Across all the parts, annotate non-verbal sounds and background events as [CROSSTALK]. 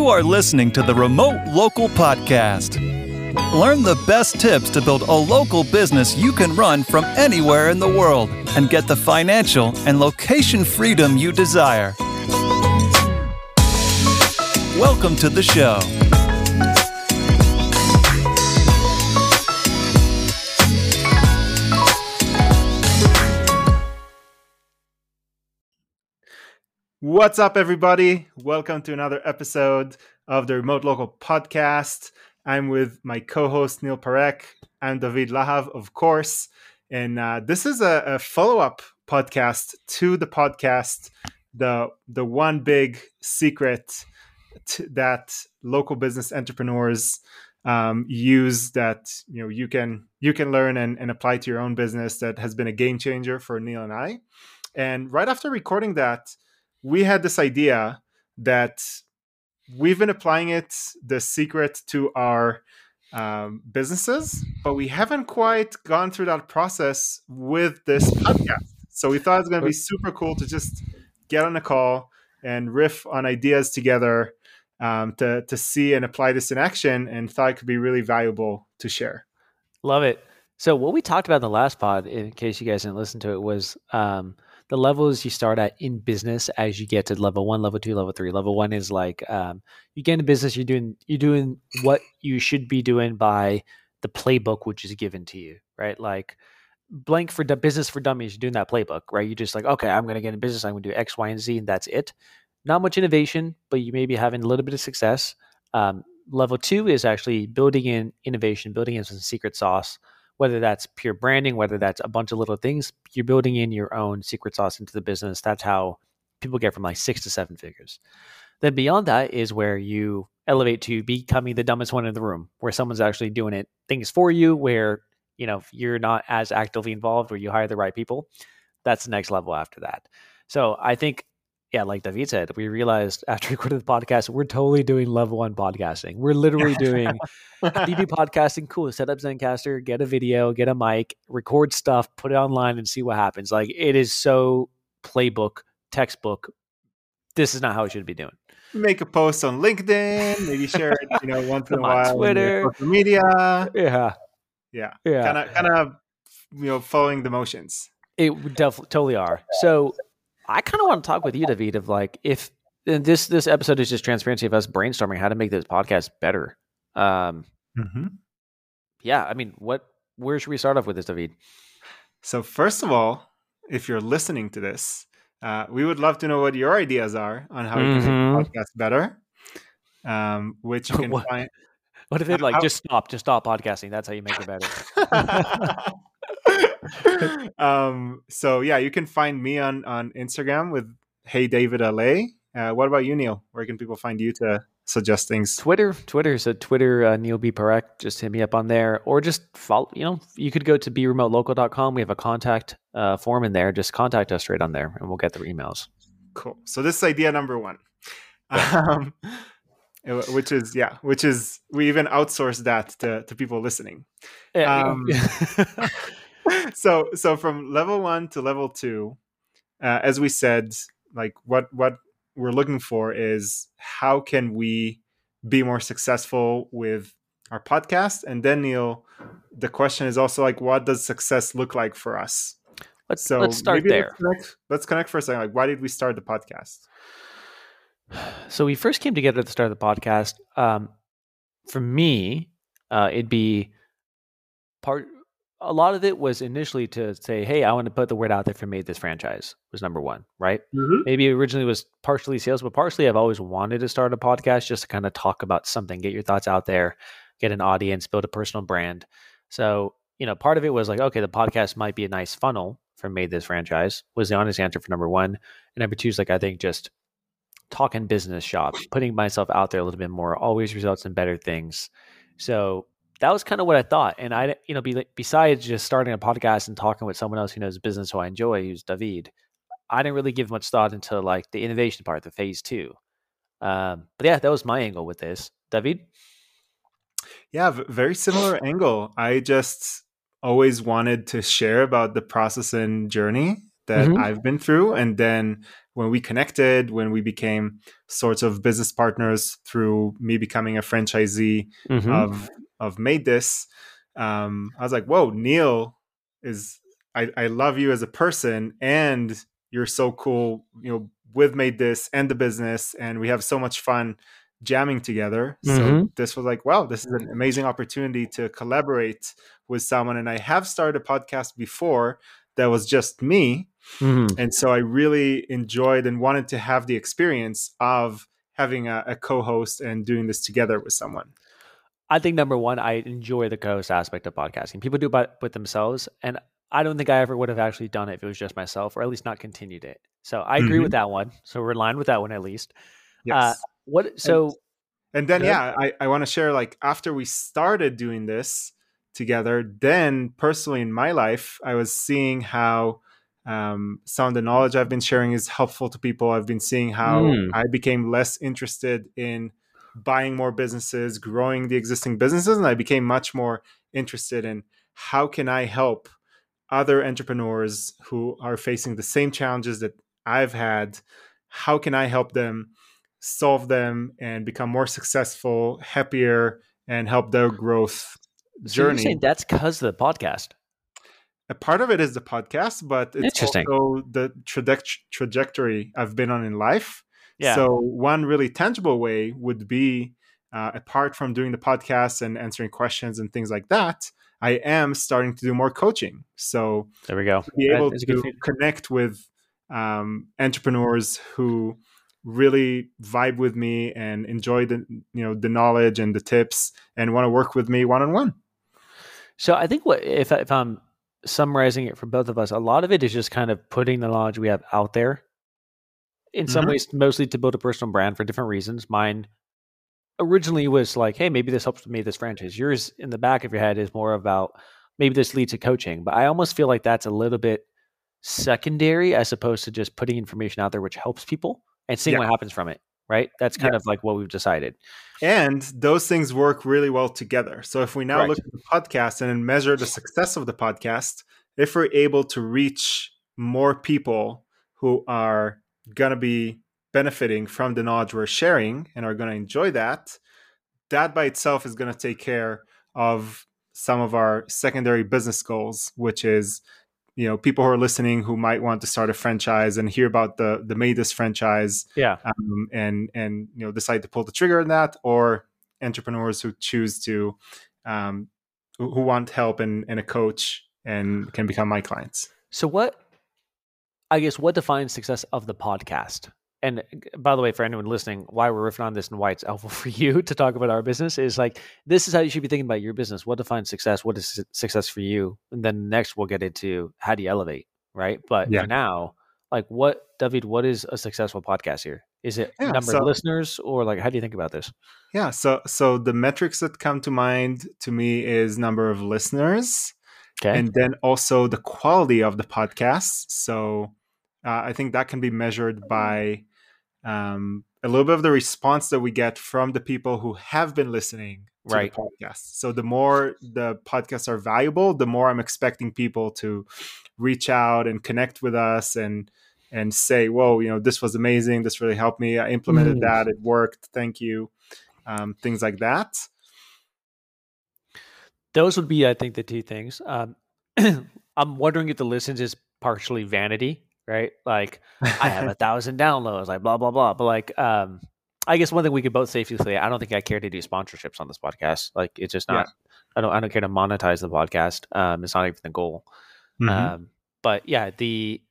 You are listening to the Remote Local Podcast. Learn the best tips to build a local business you can run from anywhere in the world and get the financial and location freedom you desire. Welcome to the show. What's up, everybody? Welcome to another episode of the Remote Local Podcast. I'm with my co host, Neel Parekh. I'm David Lahav, of course. And uh, this is a, a follow up podcast to the podcast, the, the one big secret t- that local business entrepreneurs um, use that you know you can you can learn and, and apply to your own business that has been a game changer for Neel and I. And right after recording that, we had this idea that we've been applying it the secret to our um, businesses but we haven't quite gone through that process with this podcast. So we thought it was going to be super cool to just get on a call and riff on ideas together um, to, to see and apply this in action and thought it could be really valuable to share. Love it. So what we talked about in the last pod in case you guys didn't listen to it was um, the levels you start at in business as you get to level one, level two, level three. Level one is like um, you get into business, you're doing you're doing what you should be doing by the playbook which is given to you, right? Like blank for business for dummies, you're doing that playbook, right? You're just like, okay, I'm going to get in business, I'm going to do X, Y, and Z, and that's it. Not much innovation, but you may be having a little bit of success. Um, level two is actually building in innovation, building in some secret sauce whether that's pure branding, whether that's a bunch of little things, you're building in your own secret sauce into the business. That's how people get from like six to seven figures. Then beyond that is where you elevate to becoming the dumbest one in the room, where someone's actually doing it things for you, where you know you're not as actively involved, where you hire the right people. That's the next level after that. So I think yeah, like David said, we realized after [LAUGHS] recording the podcast, we're totally doing level one podcasting. We're literally doing DB [LAUGHS] podcasting. Cool. Set up Zencastr, get a video, get a mic, record stuff, put it online, and see what happens. Like it is so playbook, textbook. This is not how we should be doing. Make a post on LinkedIn, maybe share it, you know, once in a [LAUGHS] while. On Twitter, social media. Yeah, yeah, yeah. Kind of, kind of, you know, following the motions. It definitely totally are. So I kind of want to talk with you, David, of like if this this episode is just transparency of us brainstorming how to make this podcast better. Um, mm-hmm. Yeah, I mean, what? Where should we start off with this, David? So first of all, if you're listening to this, uh, we would love to know what your ideas are on how mm-hmm. can make the podcast better. Um, which you [LAUGHS] can what, find. What if it like how, just stop, just stop podcasting? That's how you make it better. [LAUGHS] [LAUGHS] [LAUGHS] um, so yeah, you can find me on on Instagram with Hey David LA. Uh, what about you, Neel? Where can people find you to suggest things? Twitter, Twitter. So Twitter, uh, Neel B Parekh. Just hit me up on there, or just follow. You know, you could go to beremotelocal.com. We have a contact uh, form in there. Just contact us right on there, and we'll get the emails. Cool. So this is idea number one. [LAUGHS] Um, which is yeah which is we even outsource that to, to people listening um, [LAUGHS] [LAUGHS] so so from level one to level two uh, as we said like what what we're looking for is how can we be more successful with our podcast? And then Neel the question is also like what does success look like for us? Let's so let's start there let's connect, let's connect for a second. Like why did we start the podcast? [SIGHS] So we first came together at the start of the podcast. Um, for me uh, it'd be part a lot of it was initially to say, "Hey, I want to put the word out there for MaidThis franchise." Was number one, right? Mm-hmm. Maybe originally was partially sales, but partially I've always wanted to start a podcast just to kind of talk about something, get your thoughts out there, get an audience, build a personal brand. So you know, part of it was like, okay, the podcast might be a nice funnel for MaidThis franchise. Was the honest answer for number one, and number two is like I think just talking business shop, putting myself out there a little bit more, always results in better things. So that was kind of what I thought. And I, you know, be, besides just starting a podcast and talking with someone else who knows business who I enjoy, who's David, I didn't really give much thought into like the innovation part, the phase two. Um, but yeah, that was my angle with this. David? Yeah, very similar angle. I just always wanted to share about the process and journey that Mhm. I've been through. And then when we connected, when we became sorts of business partners through me becoming a franchisee Mhm. of of MaidThis, um, I was like, whoa, Neel is I, I love you as a person and you're so cool, you know, with MaidThis and the business, and we have so much fun jamming together. So Mhm. this was like, wow, this is an amazing opportunity to collaborate with someone. And I have started a podcast before that was just me. Mhm. And so I really enjoyed and wanted to have the experience of having a, a co-host and doing this together with someone. I think number one, I enjoy the co-host aspect of podcasting. People do it with themselves, and I don't think I ever would have actually done it if it was just myself, or at least not continued it. So I agree Mhm. with that one. So we're in line with that one at least. Yes. Uh, what? So And then, Good. yeah, I, I want to share like after we started doing this together, then personally in my life, I was seeing how um, some of the knowledge I've been sharing is helpful to people. I've been seeing how Mm. I became less interested in buying more businesses, growing the existing businesses, and I became much more interested in how can I help other entrepreneurs who are facing the same challenges that I've had. How can I help them solve them and become more successful, happier, and help their growth so journey? saying that's because of the podcast. A part of it is the podcast, but it's also the traje- trajectory I've been on in life. Yeah. So one really tangible way would be, uh, apart from doing the podcast and answering questions and things like that, I am starting to do more coaching. So There we go. to be able is a good to connect with um, entrepreneurs who really vibe with me and enjoy the you know the knowledge and the tips and want to work with me one on one. So I think what if if I'm summarizing it for both of us, a lot of it is just kind of putting the knowledge we have out there. In some Mhm. ways, mostly to build a personal brand for different reasons. Mine originally was like, hey, maybe this helps me this franchise. Yours in the back of your head is more about maybe this leads to coaching. But I almost feel like that's a little bit secondary as opposed to just putting information out there which helps people and seeing Yeah. what happens from it. Right? That's kind of like what we've decided. And those things work really well together. So if we now Correct. look at the podcast and then measure the success of the podcast, if we're able to reach more people who are going to be benefiting from the knowledge we're sharing and are going to enjoy that, that by itself is going to take care of some of our secondary business goals, which is you know people who are listening who might want to start a franchise and hear about the the MaidThis franchise Yeah. um, and and you know decide to pull the trigger on that, or entrepreneurs who choose to um, who, who want help and, and a coach and can become my clients. So what I guess what defines success of the podcast? And uh, by the way, for anyone listening, why we're riffing on this and why it's helpful [LAUGHS] for you to talk about our business is like this is how you should be thinking about your business. What defines success? What is success for you? And then next we'll get into how do you elevate, right? But Yeah. for now, like what David, what is a successful podcast here? Is it Yeah, number so- of listeners or like how do you think about this? Yeah, so so the metrics that come to mind to me is number of listeners, Okay. and then also the quality of the podcast. So uh, I think that can be measured by um, a little bit of the response that we get from the people who have been listening to Right. the podcast. So the more the podcasts are valuable, the more I'm expecting people to reach out and connect with us and and say, "Whoa, you know, this was amazing. This really helped me. I implemented Mm. that. It worked. Thank you." Um, things like that. Those would be, I think, the two things. Um, [CLEARS THROAT] I'm wondering if the listens is partially vanity, right? Like I have a [LAUGHS] thousand downloads, like blah blah blah. But like, um, I guess one thing we could both safely say, I don't think I care to do sponsorships on this podcast. Like, it's just not. I don't. I don't care to monetize the podcast. Um, it's not even the goal. Mhm. Um, but yeah, the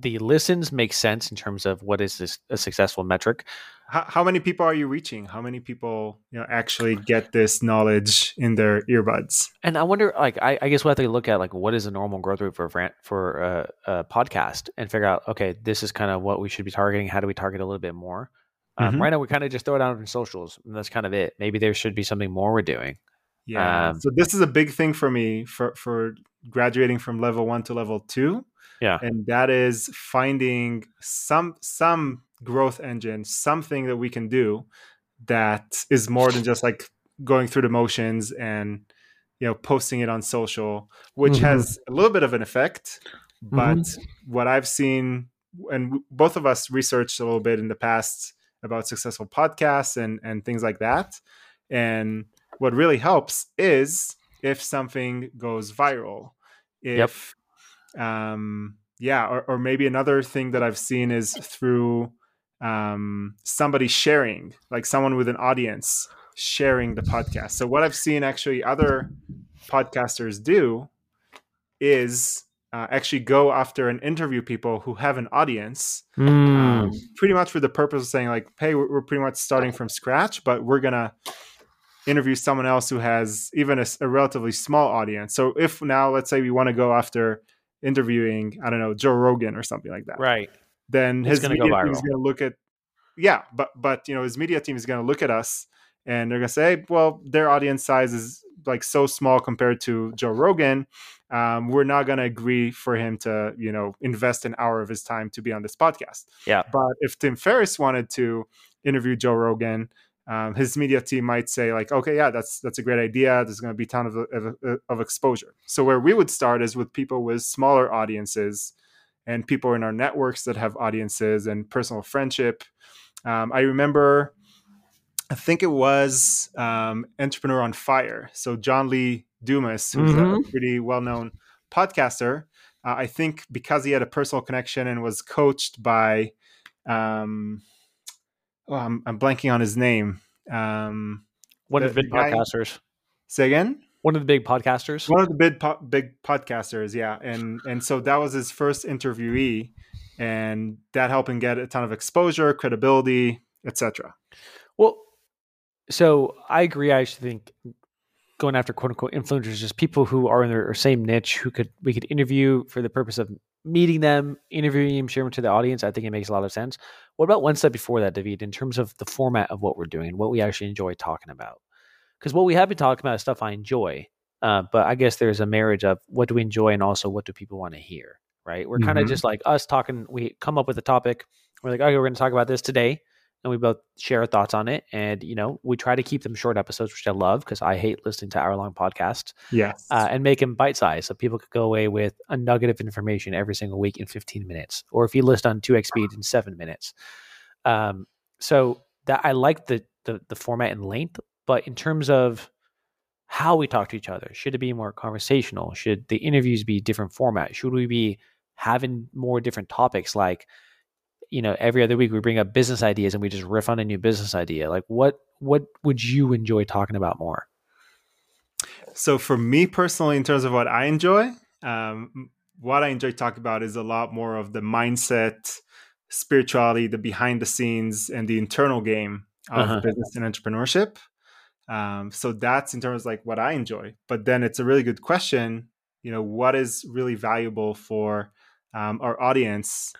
the listens make sense in terms of what is this a successful metric. how, how many people are you reaching? How many people you know actually get this knowledge in their earbuds? And I wonder, like, I, I guess we have to look at like what is a normal growth rate for for a, a podcast and figure out, okay, this is kind of what we should be targeting. How do we target a little bit more? Um, Mhm. Right now, we kind of just throw it out on socials, and that's kind of it. Maybe there should be something more we're doing. Yeah. Um, so this is a big thing for me for for graduating from level one to level two. Yeah. And that is finding some some growth engine, something that we can do that is more than just like going through the motions and you know posting it on social, which Mhm. has a little bit of an effect. But what I've seen, and both of us researched a little bit in the past about successful podcasts and and things like that. And what really helps is if something goes viral. If yep. Um yeah, or, or maybe another thing that I've seen is through um somebody sharing, like someone with an audience sharing the podcast. So what I've seen actually other podcasters do is uh, actually go after and interview people who have an audience, mm. um, pretty much for the purpose of saying like, "Hey, we're, we're, pretty much starting from scratch, but we're gonna interview someone else who has even a, a relatively small audience." So if now, let's say we want to go after interviewing, I don't know, Joe Rogan or something like that, right? Then his media team is going to look at, yeah, but but you know his media team is going to look at us and they're going to say, hey, well, their audience size is like so small compared to Joe Rogan um, we're not going to agree for him to, you know, invest an hour of his time to be on this podcast. Yeah. But if Tim Ferriss wanted to interview Joe Rogan, um, his media team might say like, okay, yeah, that's that's a great idea. There's going to be a ton of, of, of exposure. So where we would start is with people with smaller audiences and people in our networks that have audiences and personal friendship. Um, I remember, I think it was um, Entrepreneur on Fire. So John Lee Dumas, who's mm-hmm. a pretty well known podcaster. Uh, I think because he had a personal connection and was coached by, um, oh, I'm, I'm blanking on his name. Um, One of the big podcasters. Say again. One of the big podcasters. One of the big po- big podcasters, yeah, and and so that was his first interviewee, and that helped him get a ton of exposure, credibility, etc. Well, so I agree. I actually think going after quote unquote influencers, just people who are in their same niche who could we could interview for the purpose of meeting them, interviewing them, sharing them to the audience. I think it makes a lot of sense. What about one step before that, David, in terms of the format of what we're doing and what we actually enjoy talking about? Because what we have been talking about is stuff I enjoy, uh, but I guess there's a marriage of what do we enjoy and also what do people want to hear, right? We're mm-hmm. kind of just like us talking. We come up with a topic. We're like, okay, we're going to talk about this today and we both share our thoughts on it. And you know, we try to keep them short episodes, which I love because I hate listening to hour long podcasts. Yes, uh, and make them bite sized so people could go away with a nugget of information every single week in 15 minutes, or if you list on two x speed in seven minutes. Um, so that I like the, the the format and length, but in terms of how we talk to each other, should it be more conversational? Should the interviews be different format? Should we be having more different topics like you know every other week we bring up business ideas and we just riff on a new business idea. Like what what would you enjoy talking about more? So for me personally in terms of what i enjoy um, what i enjoy talking about is a lot more of the mindset spirituality the behind the scenes and the internal game of uh-huh. business and entrepreneurship. Um, so that's in terms of like what i enjoy. But then it's a really good question you know what is really valuable for um, our audience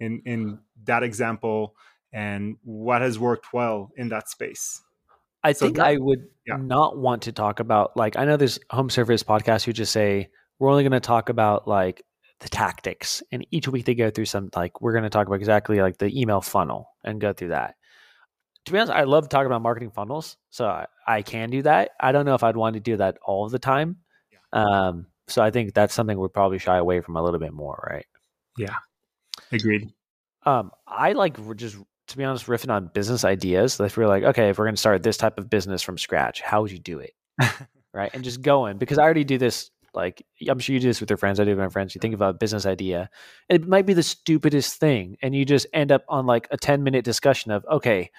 in in that example and what has worked well in that space. I so think that, i would yeah. not want to talk about like i know there's home service podcasts who just say we're only going to talk about like the tactics and each week they go through some like we're going to talk about exactly like the email funnel and go through that. To be honest i love talking about marketing funnels so i, I can do that. I don't know if i'd want to do that all the time. Yeah. um, so i think that's something we'd probably shy away from a little bit more right? Yeah Agreed. Um, I like just to be honest, riffing on business ideas. If we're like, okay, if we're going to start this type of business from scratch, how would you do it? [LAUGHS] right, and just going because I already do this. Like I'm sure you do this with your friends. I do with my friends. You think about a business idea, it might be the stupidest thing, and you just end up on like a 10 minute discussion of, okay,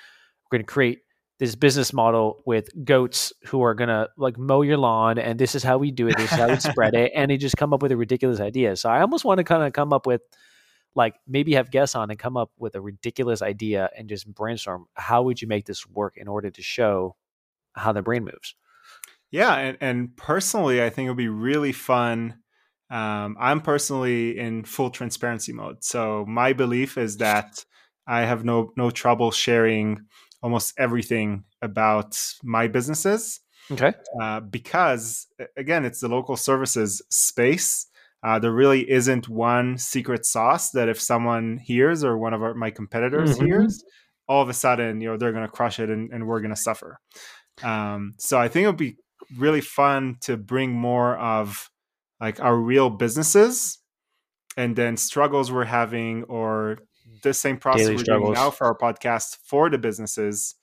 we're going to create this business model with goats who are gonna like mow your lawn and this is how we do it this is how we spread it [LAUGHS] and they just come up with a ridiculous idea so i almost want to kind of come up with like maybe have guests on and come up with a ridiculous idea and just brainstorm how would you make this work in order to show how the brain moves? Yeah and, and personally i think it would be really fun um, i'm personally in full transparency mode so my belief is that i have no no trouble sharing almost everything about my businesses okay. uh, because again it's the local services space uh, there really isn't one secret sauce that if someone hears or one of our, my competitors mm-hmm. hears, all of a sudden, you know, they're going to crush it and, and we're going to suffer. Um, so I think it would be really fun to bring more of like our real businesses and then struggles we're having or the same process Daily we're struggles. doing now for our podcast for the businesses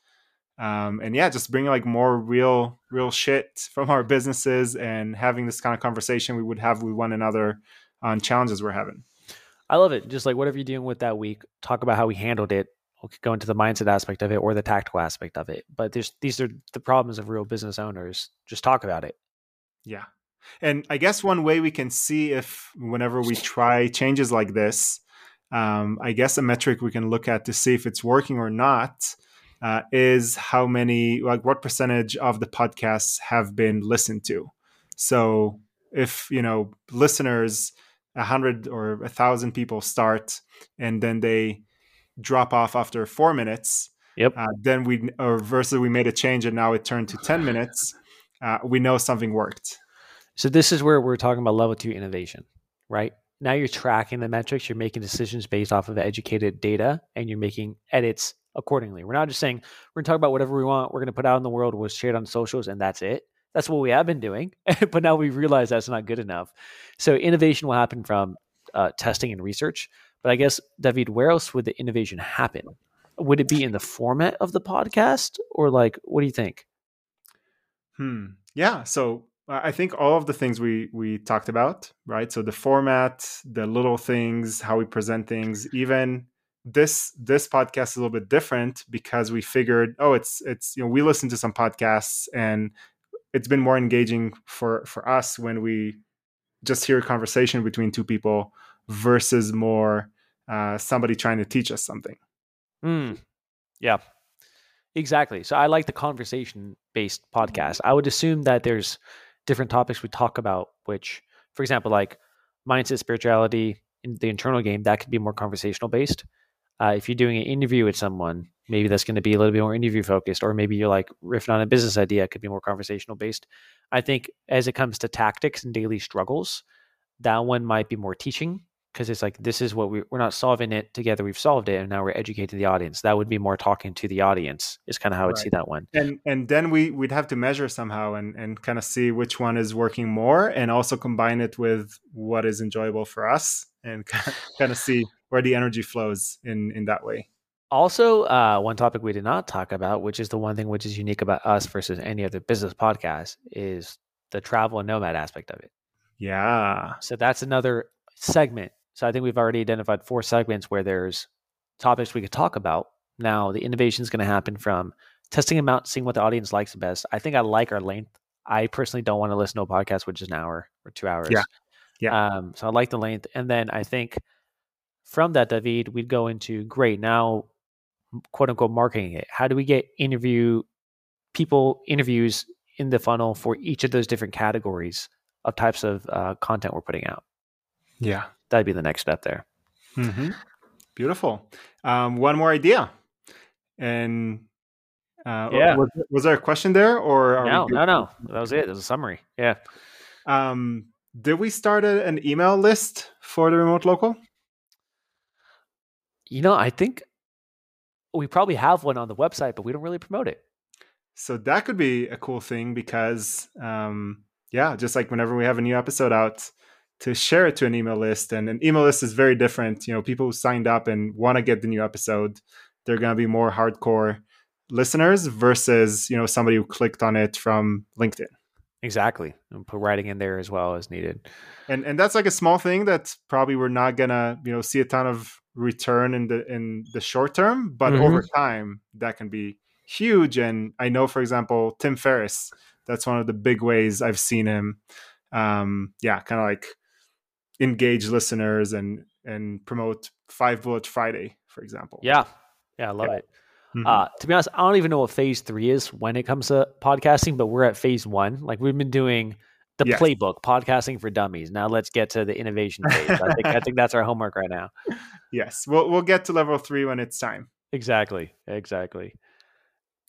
um, and yeah just bringing like more real real shit from our businesses and having this kind of conversation we would have with one another on challenges we're having I love it. Just like whatever you're dealing with that week, talk about how we handled it. We could go into the mindset aspect of it or the tactical aspect of it. But there's these are the problems of real business owners. Just talk about it. Yeah. And I guess one way we can see if whenever we try changes like this, um, I guess a metric we can look at to see if it's working or not uh, is how many, like what percentage of the podcasts have been listened to. So if, you know, listeners, a hundred or a thousand people start and then they drop off after four minutes, Yep. uh, then we, or versus we made a change and now it turned to 10 minutes, uh, we know something worked. So this is where we're talking about level two innovation, right? Now you're tracking the metrics, you're making decisions based off of educated data, and you're making edits accordingly. We're not just saying we're gonna talk about whatever we want, we're gonna put out in the world, we'll share it on socials, and that's it. That's what we have been doing, [LAUGHS] but now we realize that's not good enough. So innovation will happen from uh, testing and research. But I guess David, where else would the innovation happen? Would it be in the format of the podcast, or like, what do you think? Hmm. Yeah. So uh, I think all of the things we we talked about, right? So the format, the little things, how we present things, even this this podcast is a little bit different because we figured, oh, it's it's you know we listen to some podcasts and it's been more engaging for for us when we just hear a conversation between two people versus more uh, somebody trying to teach us something. Hmm. Yeah. Exactly. So I like the conversation based podcast. I would assume that there's different topics we talk about, which, for example, like mindset, spirituality, in the internal game, that could be more conversational based. Uh, if you're doing an interview with someone, maybe that's going to be a little bit more interview focused, or maybe you're like riffing on a business idea, it could be more conversational based. I think as it comes to tactics and daily struggles, that one might be more teaching because it's like this is what we, we're not solving it together we've solved it and now we're educating the audience that would be more talking to the audience is kind of how i would Right. see that one and and then we we'd have to measure somehow and and kind of see which one is working more and also combine it with what is enjoyable for us and [LAUGHS] kind of see where the energy flows in in that way. Also uh, one topic we did not talk about which is the one thing which is unique about us versus any other business podcast is the travel and nomad aspect of it. Yeah. So that's another segment. So i think we've already identified four segments where there's topics we could talk about. Now the innovation is going to happen from testing them out seeing what the audience likes the best. I think i like our length. I personally don't want to listen to a podcast which is an hour or two hours. Yeah. Yeah. um, so i like the length. And then i think from that david we'd go into great now quote unquote marketing it. How do we get interview people interviews in the funnel for each of those different categories of types of uh, content we're putting out? Yeah. That'd be the next step there. Hmm beautiful. Um one more idea. And uh Yeah. was, was there a question there or are we no no no. That was it. That was a summary. Yeah. Um did we start a, an email list for the remote local you know i think we probably have one on the website but we don't really promote it So that could be a cool thing because, um, yeah, just like whenever we have a new episode out, to share it to an email list. And an email list is very different. You know, people who signed up and want to get the new episode, they're going to be more hardcore listeners versus, you know, somebody who clicked on it from LinkedIn. exactly and put writing in there as well as needed And and that's like a small thing that probably we're not gonna, you know, see a ton of return in the in the short term, but Mhm. over time that can be huge. And I know, for example, Tim Ferriss, that's one of the big ways I've seen him. Um, yeah, kind of like engage listeners and and promote Five Bullet Friday, for example. yeah yeah i love Yeah. it Mhm. uh, to be honest i don't even know what phase three is when it comes to podcasting but we're at phase one like we've been doing the Yes. playbook podcasting for dummies now let's get to the innovation phase i think i think that's our homework right now [LAUGHS] yes, we'll we'll get to level three when it's time. Exactly. Exactly.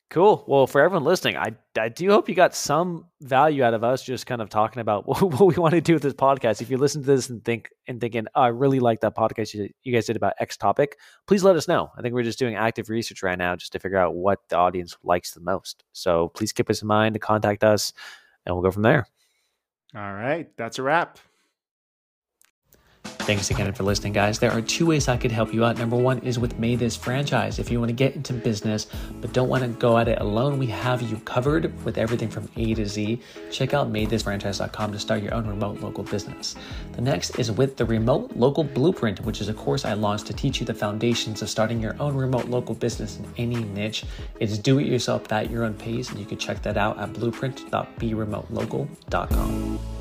Cool. Well, for everyone listening, I, I do hope you got some value out of us just kind of talking about [LAUGHS] what, what we want to do with this podcast. If you listen to this and think and thinking, oh, I really like that podcast you, you guys did about X topic, please let us know. I think we're just doing active research right now just to figure out what the audience likes the most. So please keep us in mind to contact us and we'll go from there. All right, that's a wrap. Thanks again for listening, guys. There are two ways I could help you out. Number one is with MaidThis franchise. If you want to get into business but don't want to go at it alone, we have you covered with everything from A to Z. Check out maidthisfranchise.com to start your own remote local business. The next is with the Remote Local Blueprint, which is a course I launched to teach you the foundations of starting your own remote local business in any niche. It's do it yourself at your own pace, and you can check that out at blueprint.beremotelocal.com.